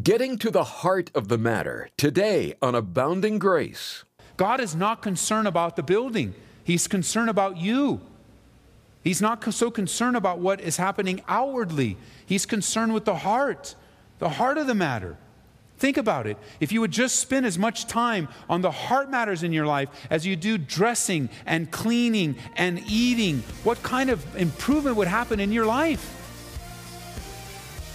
Getting to the heart of the matter today on Abounding Grace. God is not concerned about the building, He's concerned about you. He's not so concerned about what is happening outwardly, He's concerned with the heart, the heart of the matter. Think about it. If you would just spend as much time on the heart matters in your life as you do dressing and cleaning and eating, what kind of improvement would happen in your life?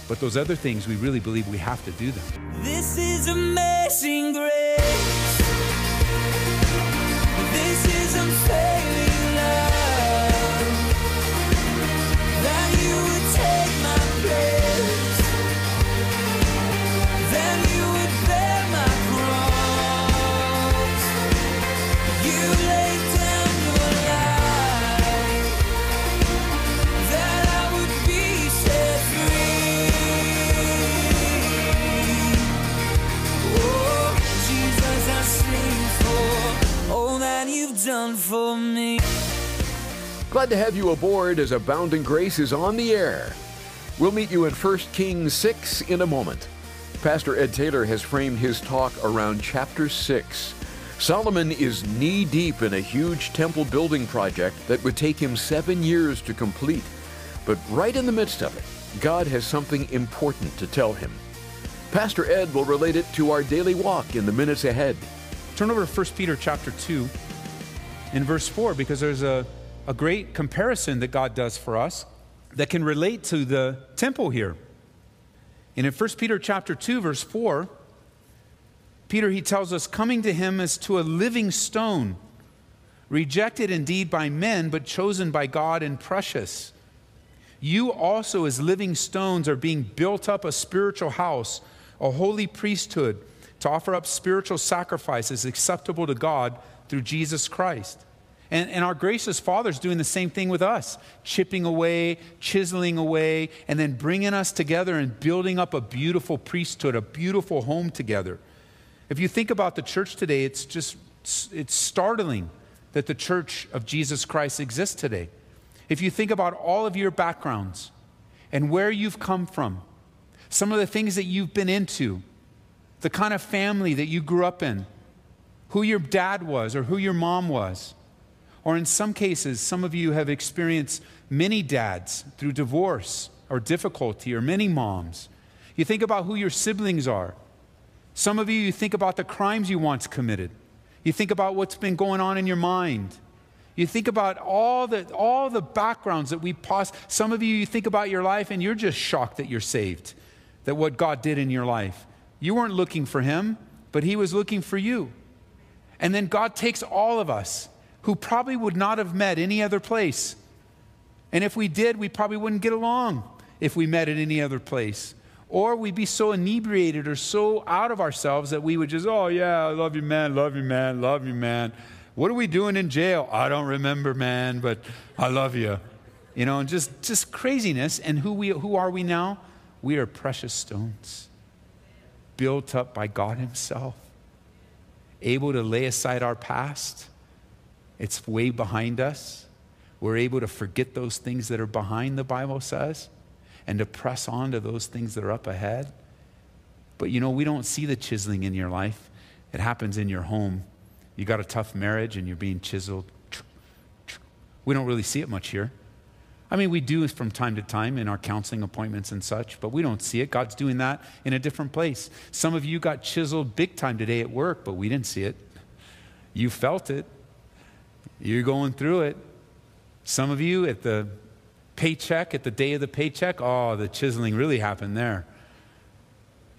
But those other things, we really believe we have to do them. This is amazing grace. This is love. That you would take my place. Glad to have you aboard as Abounding Grace is on the air. We'll meet you in 1 Kings 6 in a moment. Pastor Ed Taylor has framed his talk around chapter 6. Solomon is knee deep in a huge temple building project that would take him seven years to complete. But right in the midst of it, God has something important to tell him. Pastor Ed will relate it to our daily walk in the minutes ahead. Turn over to 1 Peter chapter 2 in verse 4 because there's a, a great comparison that God does for us that can relate to the temple here. And in 1 Peter chapter 2 verse 4, Peter he tells us coming to him as to a living stone, rejected indeed by men but chosen by God and precious. You also as living stones are being built up a spiritual house, a holy priesthood to offer up spiritual sacrifices acceptable to God through Jesus Christ. And, and our gracious Father is doing the same thing with us, chipping away, chiseling away, and then bringing us together and building up a beautiful priesthood, a beautiful home together. If you think about the church today, it's just it's startling that the church of Jesus Christ exists today. If you think about all of your backgrounds and where you've come from, some of the things that you've been into, the kind of family that you grew up in, who your dad was or who your mom was, or in some cases, some of you have experienced many dads through divorce or difficulty, or many moms. You think about who your siblings are. Some of you, you think about the crimes you once committed. You think about what's been going on in your mind. You think about all the, all the backgrounds that we pause. Some of you, you think about your life and you're just shocked that you're saved, that what God did in your life. You weren't looking for Him, but He was looking for you. And then God takes all of us who probably would not have met any other place. And if we did, we probably wouldn't get along if we met at any other place. Or we'd be so inebriated or so out of ourselves that we would just, oh, yeah, I love you, man, love you, man, love you, man. What are we doing in jail? I don't remember, man, but I love you. You know, and just, just craziness. And who, we, who are we now? We are precious stones, built up by God Himself, able to lay aside our past. It's way behind us. We're able to forget those things that are behind, the Bible says, and to press on to those things that are up ahead. But you know, we don't see the chiseling in your life, it happens in your home. You got a tough marriage and you're being chiseled. We don't really see it much here. I mean, we do from time to time in our counseling appointments and such, but we don't see it. God's doing that in a different place. Some of you got chiseled big time today at work, but we didn't see it. You felt it. You're going through it. Some of you at the paycheck, at the day of the paycheck, oh, the chiseling really happened there.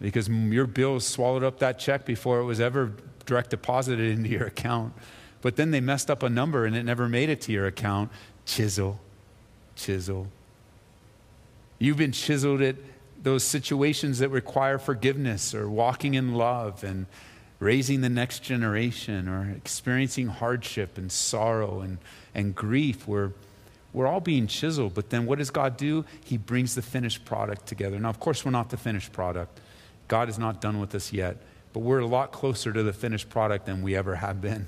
Because your bills swallowed up that check before it was ever direct deposited into your account. But then they messed up a number and it never made it to your account. Chisel, chisel. You've been chiseled at those situations that require forgiveness or walking in love and raising the next generation or experiencing hardship and sorrow and, and grief. We're, we're all being chiseled, but then what does God do? He brings the finished product together. Now, of course, we're not the finished product. God is not done with us yet, but we're a lot closer to the finished product than we ever have been.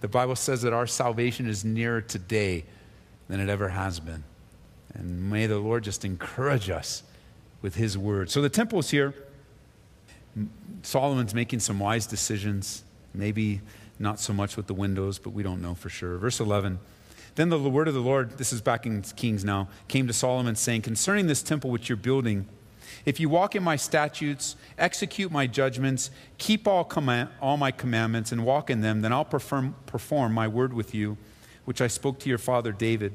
The Bible says that our salvation is nearer today than it ever has been. And may the Lord just encourage us with His word. So the temple is here. Solomon's making some wise decisions, maybe not so much with the windows, but we don't know for sure. Verse 11. Then the word of the Lord, this is back in Kings now, came to Solomon saying, Concerning this temple which you're building, if you walk in my statutes, execute my judgments, keep all, command, all my commandments, and walk in them, then I'll perform, perform my word with you, which I spoke to your father David.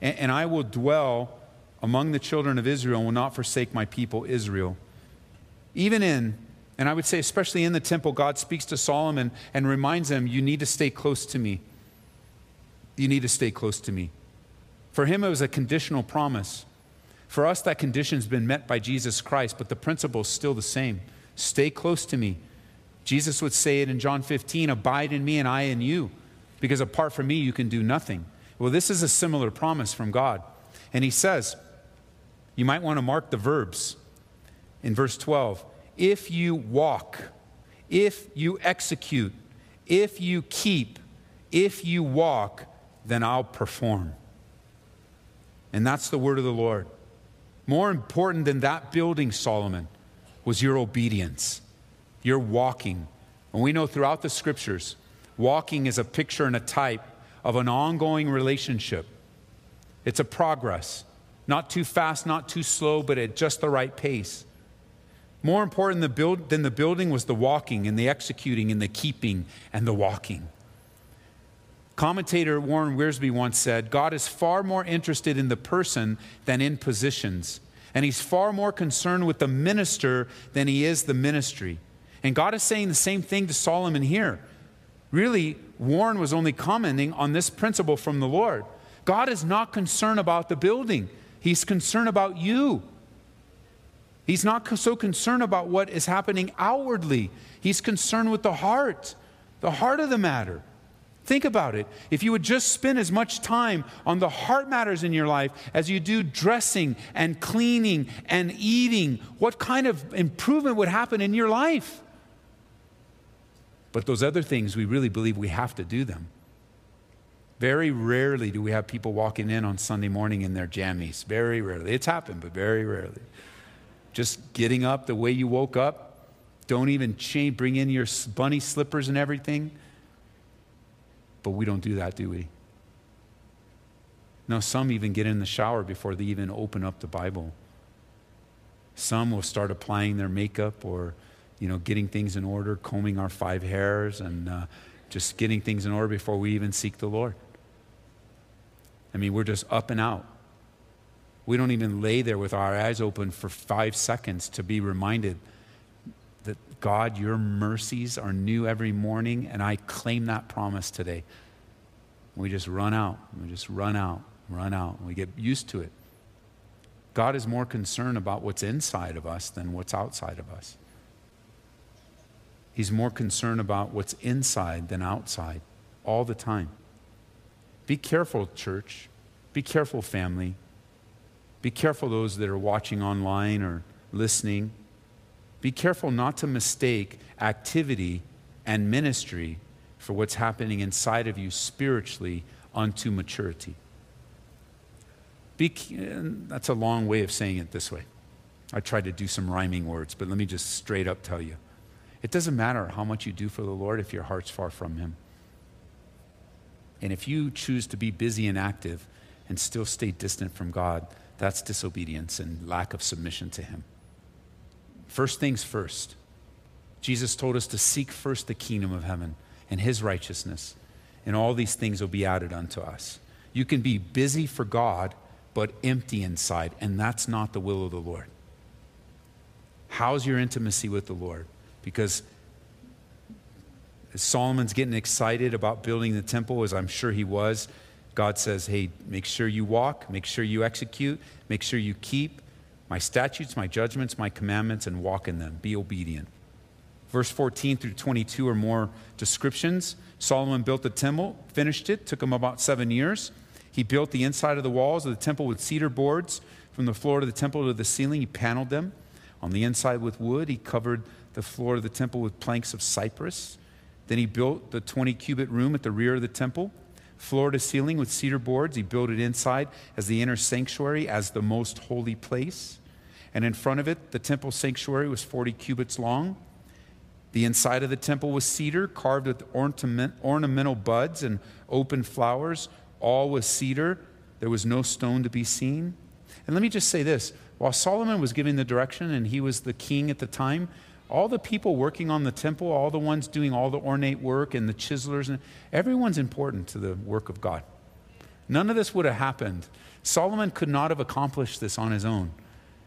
And, and I will dwell among the children of Israel and will not forsake my people Israel. Even in, and I would say especially in the temple, God speaks to Solomon and reminds him, You need to stay close to me. You need to stay close to me. For him, it was a conditional promise. For us, that condition's been met by Jesus Christ, but the principle is still the same. Stay close to me. Jesus would say it in John 15 Abide in me and I in you, because apart from me, you can do nothing. Well, this is a similar promise from God. And he says, you might want to mark the verbs in verse 12. If you walk, if you execute, if you keep, if you walk, then I'll perform. And that's the word of the Lord. More important than that building, Solomon, was your obedience, your walking. And we know throughout the scriptures, walking is a picture and a type of an ongoing relationship. It's a progress, not too fast, not too slow, but at just the right pace. More important than the, build, than the building was the walking and the executing and the keeping and the walking. Commentator Warren Wiersbe once said God is far more interested in the person than in positions, and he's far more concerned with the minister than he is the ministry. And God is saying the same thing to Solomon here. Really, Warren was only commenting on this principle from the Lord. God is not concerned about the building, He's concerned about you. He's not so concerned about what is happening outwardly, He's concerned with the heart, the heart of the matter. Think about it. If you would just spend as much time on the heart matters in your life as you do dressing and cleaning and eating, what kind of improvement would happen in your life? But those other things, we really believe we have to do them. Very rarely do we have people walking in on Sunday morning in their jammies. Very rarely. It's happened, but very rarely. Just getting up the way you woke up. Don't even change, bring in your bunny slippers and everything but we don't do that, do we? No, some even get in the shower before they even open up the Bible. Some will start applying their makeup or, you know, getting things in order, combing our five hairs, and uh, just getting things in order before we even seek the Lord. I mean, we're just up and out. We don't even lay there with our eyes open for five seconds to be reminded that God, your mercies are new every morning, and I claim that promise today. We just run out. We just run out, run out. We get used to it. God is more concerned about what's inside of us than what's outside of us. He's more concerned about what's inside than outside all the time. Be careful, church. Be careful, family. Be careful, those that are watching online or listening. Be careful not to mistake activity and ministry for what's happening inside of you spiritually unto maturity. Be, that's a long way of saying it this way. I tried to do some rhyming words, but let me just straight up tell you. It doesn't matter how much you do for the Lord if your heart's far from Him. And if you choose to be busy and active and still stay distant from God, that's disobedience and lack of submission to Him. First things first. Jesus told us to seek first the kingdom of heaven and his righteousness, and all these things will be added unto us. You can be busy for God, but empty inside, and that's not the will of the Lord. How's your intimacy with the Lord? Because Solomon's getting excited about building the temple, as I'm sure he was, God says, hey, make sure you walk, make sure you execute, make sure you keep, my statutes, my judgments, my commandments, and walk in them. Be obedient. Verse 14 through 22 are more descriptions. Solomon built the temple, finished it, took him about seven years. He built the inside of the walls of the temple with cedar boards. From the floor of the temple to the ceiling, he paneled them. On the inside with wood, he covered the floor of the temple with planks of cypress. Then he built the 20 cubit room at the rear of the temple, floor to ceiling with cedar boards. He built it inside as the inner sanctuary, as the most holy place. And in front of it, the temple sanctuary was 40 cubits long. The inside of the temple was cedar, carved with ornament, ornamental buds and open flowers. All was cedar. There was no stone to be seen. And let me just say this while Solomon was giving the direction and he was the king at the time, all the people working on the temple, all the ones doing all the ornate work and the chiselers, and everyone's important to the work of God. None of this would have happened. Solomon could not have accomplished this on his own.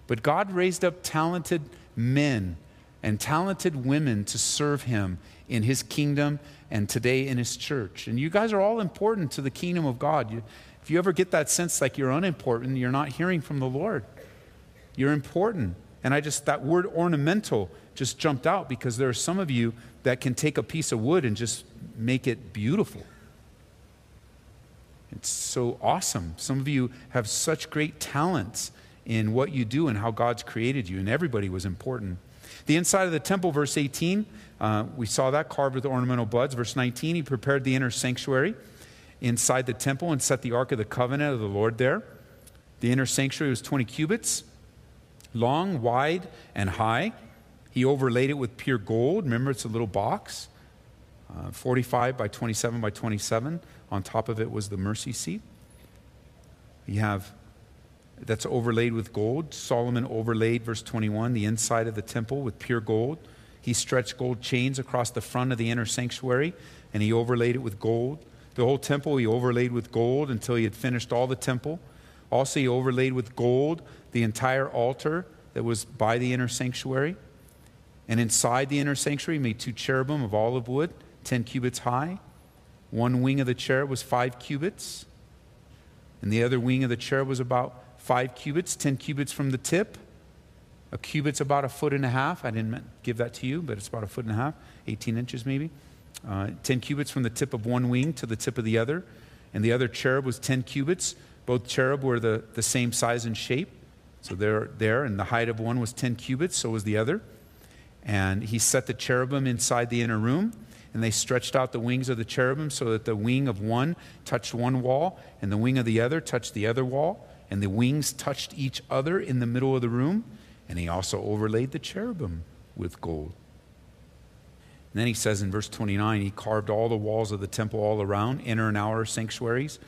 But God raised up talented men and talented women to serve him in his kingdom and today in his church. And you guys are all important to the kingdom of God. You, if you ever get that sense like you're unimportant, you're not hearing from the Lord. You're important. And I just, that word ornamental just jumped out because there are some of you that can take a piece of wood and just make it beautiful. It's so awesome. Some of you have such great talents in what you do and how God's created you, and everybody was important. The inside of the temple, verse 18, uh, we saw that carved with ornamental buds. Verse 19, he prepared the inner sanctuary inside the temple and set the ark of the covenant of the Lord there. The inner sanctuary was 20 cubits long, wide, and high. He overlaid it with pure gold. Remember, it's a little box, uh, 45 by 27 by 27. On top of it was the mercy seat. You have that's overlaid with gold. Solomon overlaid, verse 21, the inside of the temple with pure gold. He stretched gold chains across the front of the inner sanctuary and he overlaid it with gold. The whole temple he overlaid with gold until he had finished all the temple. Also, he overlaid with gold the entire altar that was by the inner sanctuary. And inside the inner sanctuary, he made two cherubim of olive wood, 10 cubits high. One wing of the cherub was five cubits, and the other wing of the cherub was about five cubits, 10 cubits from the tip. A cubit's about a foot and a half. I didn't give that to you, but it's about a foot and a half, 18 inches maybe. Uh, 10 cubits from the tip of one wing to the tip of the other. And the other cherub was 10 cubits. Both cherub were the, the same size and shape. So they're there, and the height of one was 10 cubits, so was the other. And he set the cherubim inside the inner room and they stretched out the wings of the cherubim so that the wing of one touched one wall and the wing of the other touched the other wall and the wings touched each other in the middle of the room and he also overlaid the cherubim with gold and then he says in verse 29 he carved all the walls of the temple all around inner and outer sanctuaries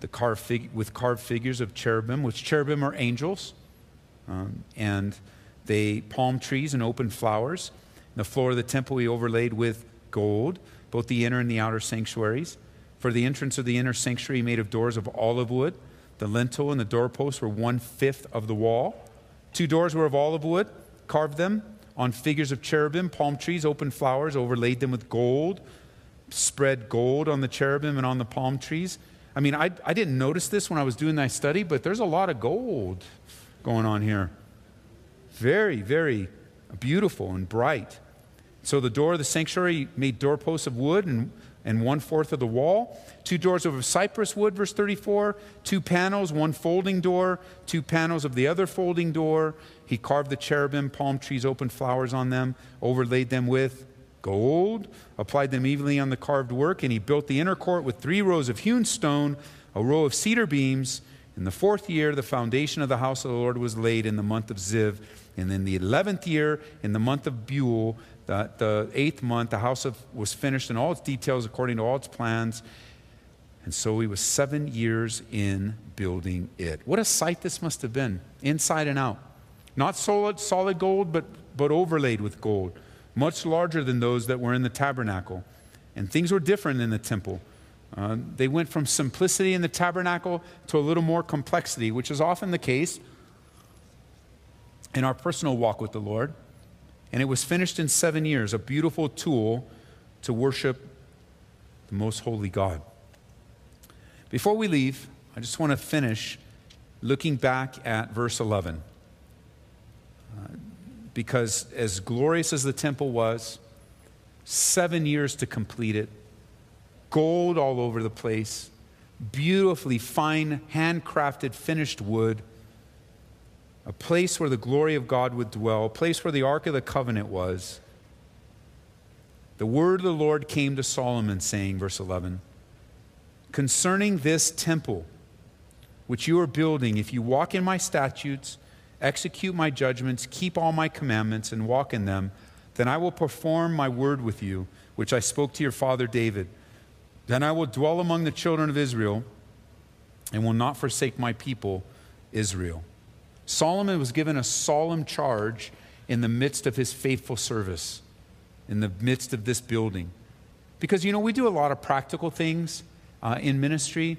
the carved fig- with carved figures of cherubim which cherubim are angels um, and they palm trees and open flowers the floor of the temple he overlaid with gold, both the inner and the outer sanctuaries. For the entrance of the inner sanctuary made of doors of olive wood. The lintel and the doorposts were one fifth of the wall. Two doors were of olive wood, carved them on figures of cherubim, palm trees, open flowers, overlaid them with gold, spread gold on the cherubim and on the palm trees. I mean, I, I didn't notice this when I was doing my study, but there's a lot of gold going on here. Very, very beautiful and bright. So the door of the sanctuary made doorposts of wood and, and one fourth of the wall. Two doors of cypress wood, verse 34. Two panels, one folding door, two panels of the other folding door. He carved the cherubim, palm trees, open flowers on them, overlaid them with gold, applied them evenly on the carved work, and he built the inner court with three rows of hewn stone, a row of cedar beams. In the fourth year, the foundation of the house of the Lord was laid in the month of Ziv. And in the eleventh year, in the month of Bul, the, the eighth month, the house of, was finished in all its details according to all its plans. And so he was seven years in building it. What a sight this must have been, inside and out. Not solid, solid gold, but, but overlaid with gold, much larger than those that were in the tabernacle. And things were different in the temple. Uh, they went from simplicity in the tabernacle to a little more complexity, which is often the case in our personal walk with the Lord. And it was finished in seven years, a beautiful tool to worship the most holy God. Before we leave, I just want to finish looking back at verse 11. Uh, because as glorious as the temple was, seven years to complete it, gold all over the place, beautifully fine, handcrafted, finished wood a place where the glory of God would dwell, a place where the Ark of the Covenant was. The word of the Lord came to Solomon, saying, verse 11, Concerning this temple which you are building, if you walk in my statutes, execute my judgments, keep all my commandments, and walk in them, Then I will perform my word with you, which I spoke to your father David. Then I will dwell among the children of Israel and will not forsake my people, Israel. Solomon was given a solemn charge in the midst of his faithful service, in the midst of this building. Because, you know, we do a lot of practical things uh, in ministry.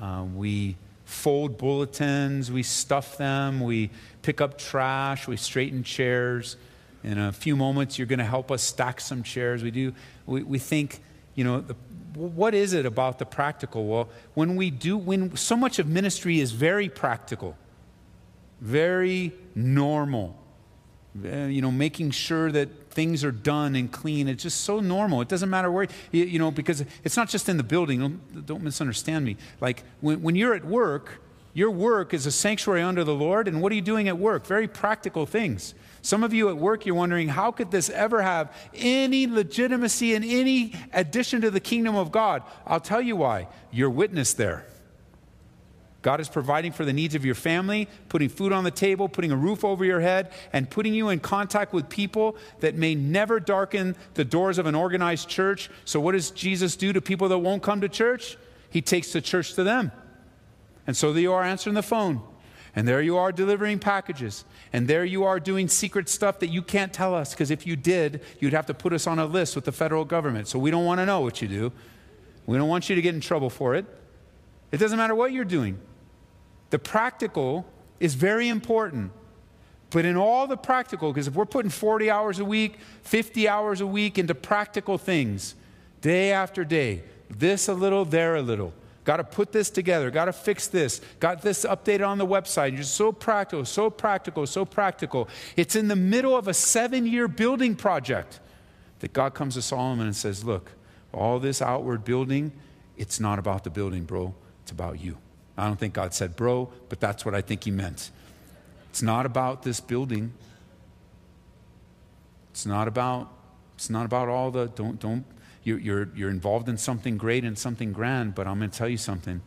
Uh, we fold bulletins, we stuff them, we pick up trash, we straighten chairs. In a few moments, you're going to help us stack some chairs. We do, we, we think, you know, the, what is it about the practical? Well, when we do, when so much of ministry is very practical, very normal, uh, you know, making sure that things are done and clean. It's just so normal. It doesn't matter where, you, know, because it's not just in the building. Don't, don't misunderstand me. Like when, when you're at work, your work is a sanctuary under the Lord. And what are you doing at work? Very practical things. Some of you at work, you're wondering, how could this ever have any legitimacy and any addition to the kingdom of God? I'll tell you why. You're witness there. God is providing for the needs of your family, putting food on the table, putting a roof over your head, and putting you in contact with people that may never darken the doors of an organized church. So, what does Jesus do to people that won't come to church? He takes the church to them. And so, there you are answering the phone. And there you are delivering packages. And there you are doing secret stuff that you can't tell us, because if you did, you'd have to put us on a list with the federal government. So we don't want to know what you do. We don't want you to get in trouble for it. It doesn't matter what you're doing. The practical is very important. But in all the practical, because if we're putting 40 hours a week, 50 hours a week into practical things, day after day, this a little, there a little, got to put this together, got to fix this, got this updated on the website. You're so practical, so practical, so practical. It's in the middle of a seven year building project that God comes to Solomon and says, Look, all this outward building, it's not about the building, bro. It's about you. I don't think God said bro, but that's what I think he meant. It's not about this building. It's not about it's not about all the don't don't you're, you're, you're involved in something great and something grand, but I'm going to tell you something.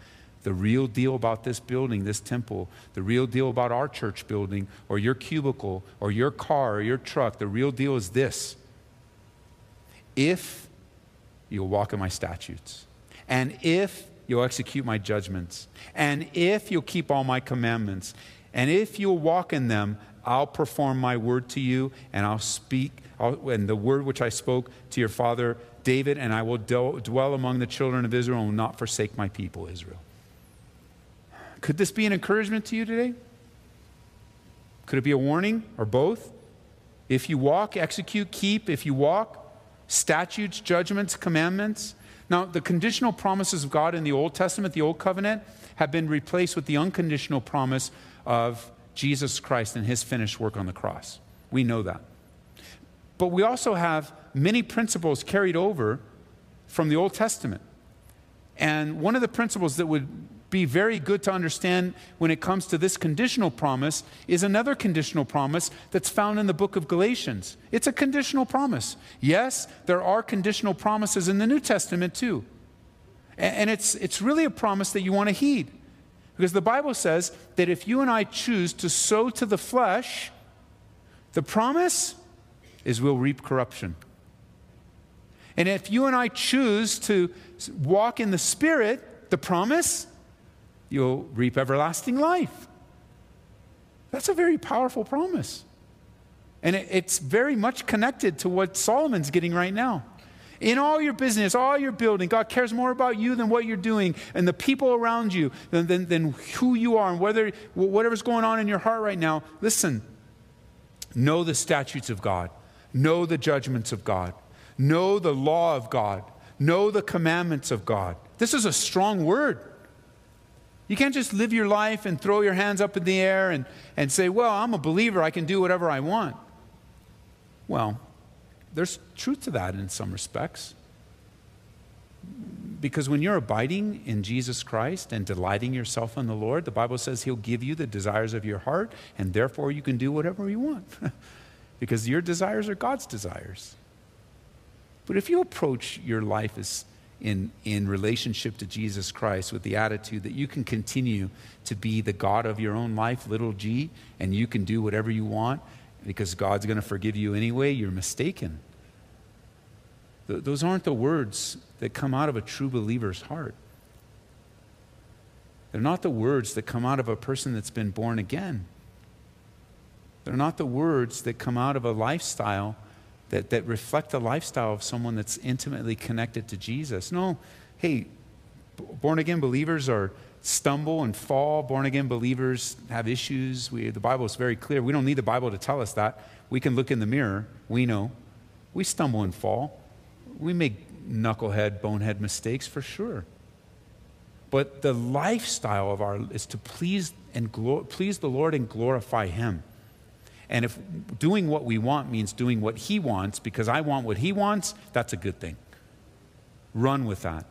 The real deal about this building, this temple, the real deal about our church building, or your cubicle, or your car, or your truck, the real deal is this. If you'll walk in my statutes, and if you'll execute my judgments, and if you'll keep all my commandments, and if you'll walk in them, I'll perform my word to you, and I'll speak, I'll, and the word which I spoke to your father David, and I will dwell among the children of Israel and will not forsake my people, Israel. Could this be an encouragement to you today? Could it be a warning or both? If you walk, execute, keep, if you walk, statutes, judgments, commandments. Now, the conditional promises of God in the Old Testament, the Old Covenant, have been replaced with the unconditional promise of Jesus Christ and his finished work on the cross. We know that. But we also have many principles carried over from the Old Testament. And one of the principles that would be very good to understand when it comes to this conditional promise is another conditional promise that's found in the book of Galatians. It's a conditional promise. Yes, there are conditional promises in the New Testament too. And it's, it's really a promise that you want to heed. Because the Bible says that if you and I choose to sow to the flesh, the promise is we'll reap corruption. And if you and I choose to walk in the Spirit, the promise, you'll reap everlasting life. That's a very powerful promise. And it's very much connected to what Solomon's getting right now. In all your business, all your building, God cares more about you than what you're doing and the people around you than, than, than who you are and whether, whatever's going on in your heart right now. Listen, know the statutes of God. Know the judgments of God. Know the law of God. Know the commandments of God. This is a strong word. You can't just live your life and throw your hands up in the air and, and say, Well, I'm a believer. I can do whatever I want. Well, there's truth to that in some respects. Because when you're abiding in Jesus Christ and delighting yourself in the Lord, the Bible says He'll give you the desires of your heart, and therefore you can do whatever you want. because your desires are God's desires. But if you approach your life as in, in relationship to Jesus Christ with the attitude that you can continue to be the God of your own life, little g, and you can do whatever you want, because God's going to forgive you anyway, you're mistaken. Th- those aren't the words that come out of a true believer's heart. They're not the words that come out of a person that's been born again. They're not the words that come out of a lifestyle that, that reflect the lifestyle of someone that's intimately connected to Jesus. No, hey, born again believers are stumble and fall. Born again believers have issues. We, the Bible is very clear. We don't need the Bible to tell us that. We can look in the mirror. We know. We stumble and fall. We make knucklehead, bonehead mistakes for sure. But the lifestyle of our is to please and glor- please the Lord and glorify Him. And if doing what we want means doing what He wants because I want what He wants, that's a good thing. Run with that.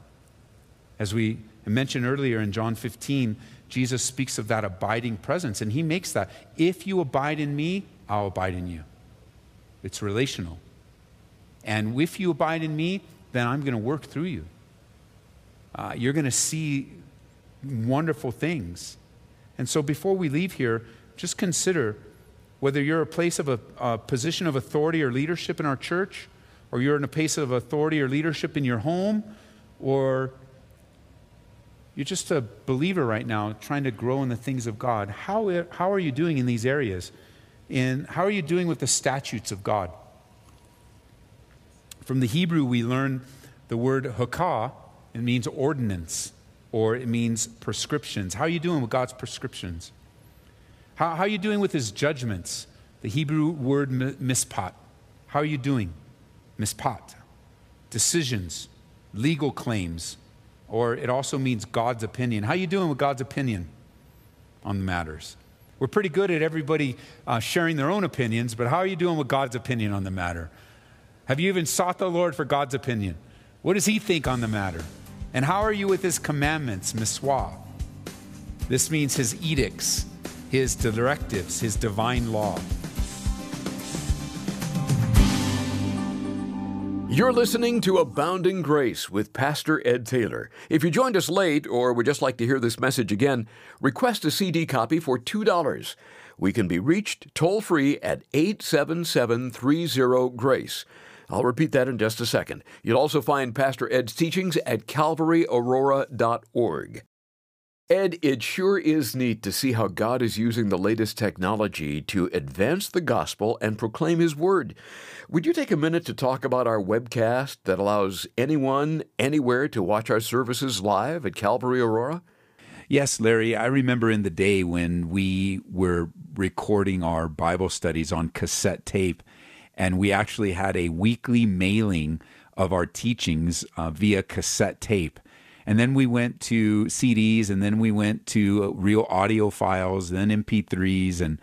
As we mentioned earlier in John 15, Jesus speaks of that abiding presence, and He makes that. If you abide in me, I'll abide in you. It's relational. And if you abide in me, then I'm going to work through you. Uh, you're going to see wonderful things. And so before we leave here, just consider whether you're a place of a, a, position of authority or leadership in our church, or you're in a place of authority or leadership in your home, or you're just a believer right now trying to grow in the things of God. How, how are you doing in these areas? And how are you doing with the statutes of God? From the Hebrew, we learn the word hakah. It means ordinance, or it means prescriptions. How are you doing with God's prescriptions? How, how are you doing with his judgments? The Hebrew word mispat. How are you doing? Mispat. Decisions, legal claims, or it also means God's opinion. How are you doing with God's opinion on the matters? We're pretty good at everybody uh, sharing their own opinions, but how are you doing with God's opinion on the matter? Have you even sought the Lord for God's opinion? What does He think on the matter? And how are you with His commandments, miswa? This means His edicts, His directives, His divine law. You're listening to Abounding Grace with Pastor Ed Taylor. If you joined us late or would just like to hear this message again, request a CD copy for $2. We can be reached toll free at 877 30 Grace. I'll repeat that in just a second. You'll also find Pastor Ed's teachings at calvaryaurora.org. Ed, it sure is neat to see how God is using the latest technology to advance the gospel and proclaim His word. Would you take a minute to talk about our webcast that allows anyone, anywhere to watch our services live at Calvary Aurora? Yes, Larry. I remember in the day when we were recording our Bible studies on cassette tape, and we actually had a weekly mailing of our teachings uh, via cassette tape. And then we went to CDs, and then we went to real audio files, then MP3s. And,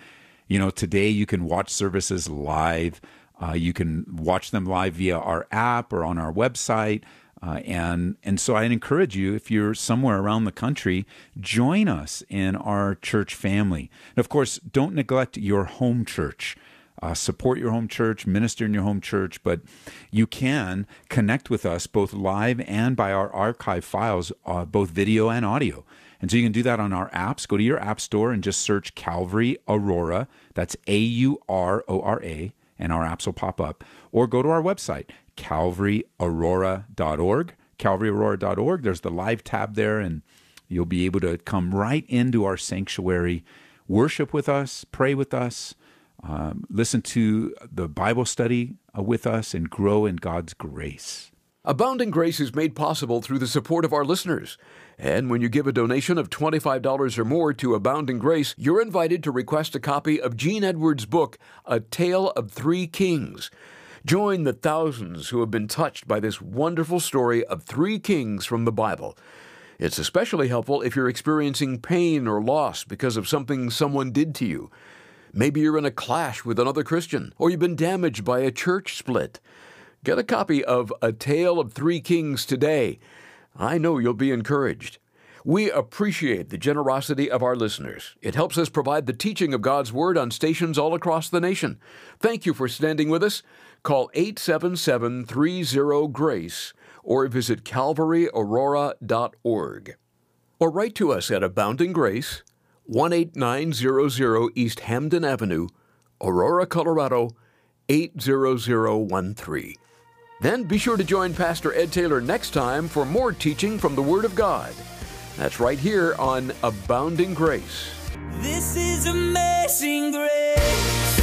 you know, today you can watch services live. Uh, you can watch them live via our app or on our website. Uh, and and so I encourage you, if you're somewhere around the country, join us in our church family. And of course, don't neglect your home church. Uh, support your home church, minister in your home church, but you can connect with us both live and by our archive files, uh, both video and audio. And so you can do that on our apps. Go to your app store and just search Calvary Aurora. That's A U R O R A, and our apps will pop up. Or go to our website, calvaryaurora.org. Calvaryaurora.org. There's the live tab there, and you'll be able to come right into our sanctuary, worship with us, pray with us um, listen to the Bible study uh, with us and grow in God's grace. Abounding Grace is made possible through the support of our listeners. And when you give a donation of $25 or more to Abounding Grace, you're invited to request a copy of Gene Edwards' book, A Tale of Three Kings. Join the thousands who have been touched by this wonderful story of three kings from the Bible. It's especially helpful if you're experiencing pain or loss because of something someone did to you. Maybe you're in a clash with another Christian, or you've been damaged by a church split. Get a copy of A Tale of Three Kings today. I know you'll be encouraged. We appreciate the generosity of our listeners. It helps us provide the teaching of God's Word on stations all across the nation. Thank you for standing with us. Call 877 30 Grace or visit calvaryaurora.org. Or write to us at Abounding Grace, 18900 East Hampden Avenue, Aurora, Colorado 80013. Then be sure to join Pastor Ed Taylor next time for more teaching from the Word of God. That's right here on Abounding Grace. This is amazing grace.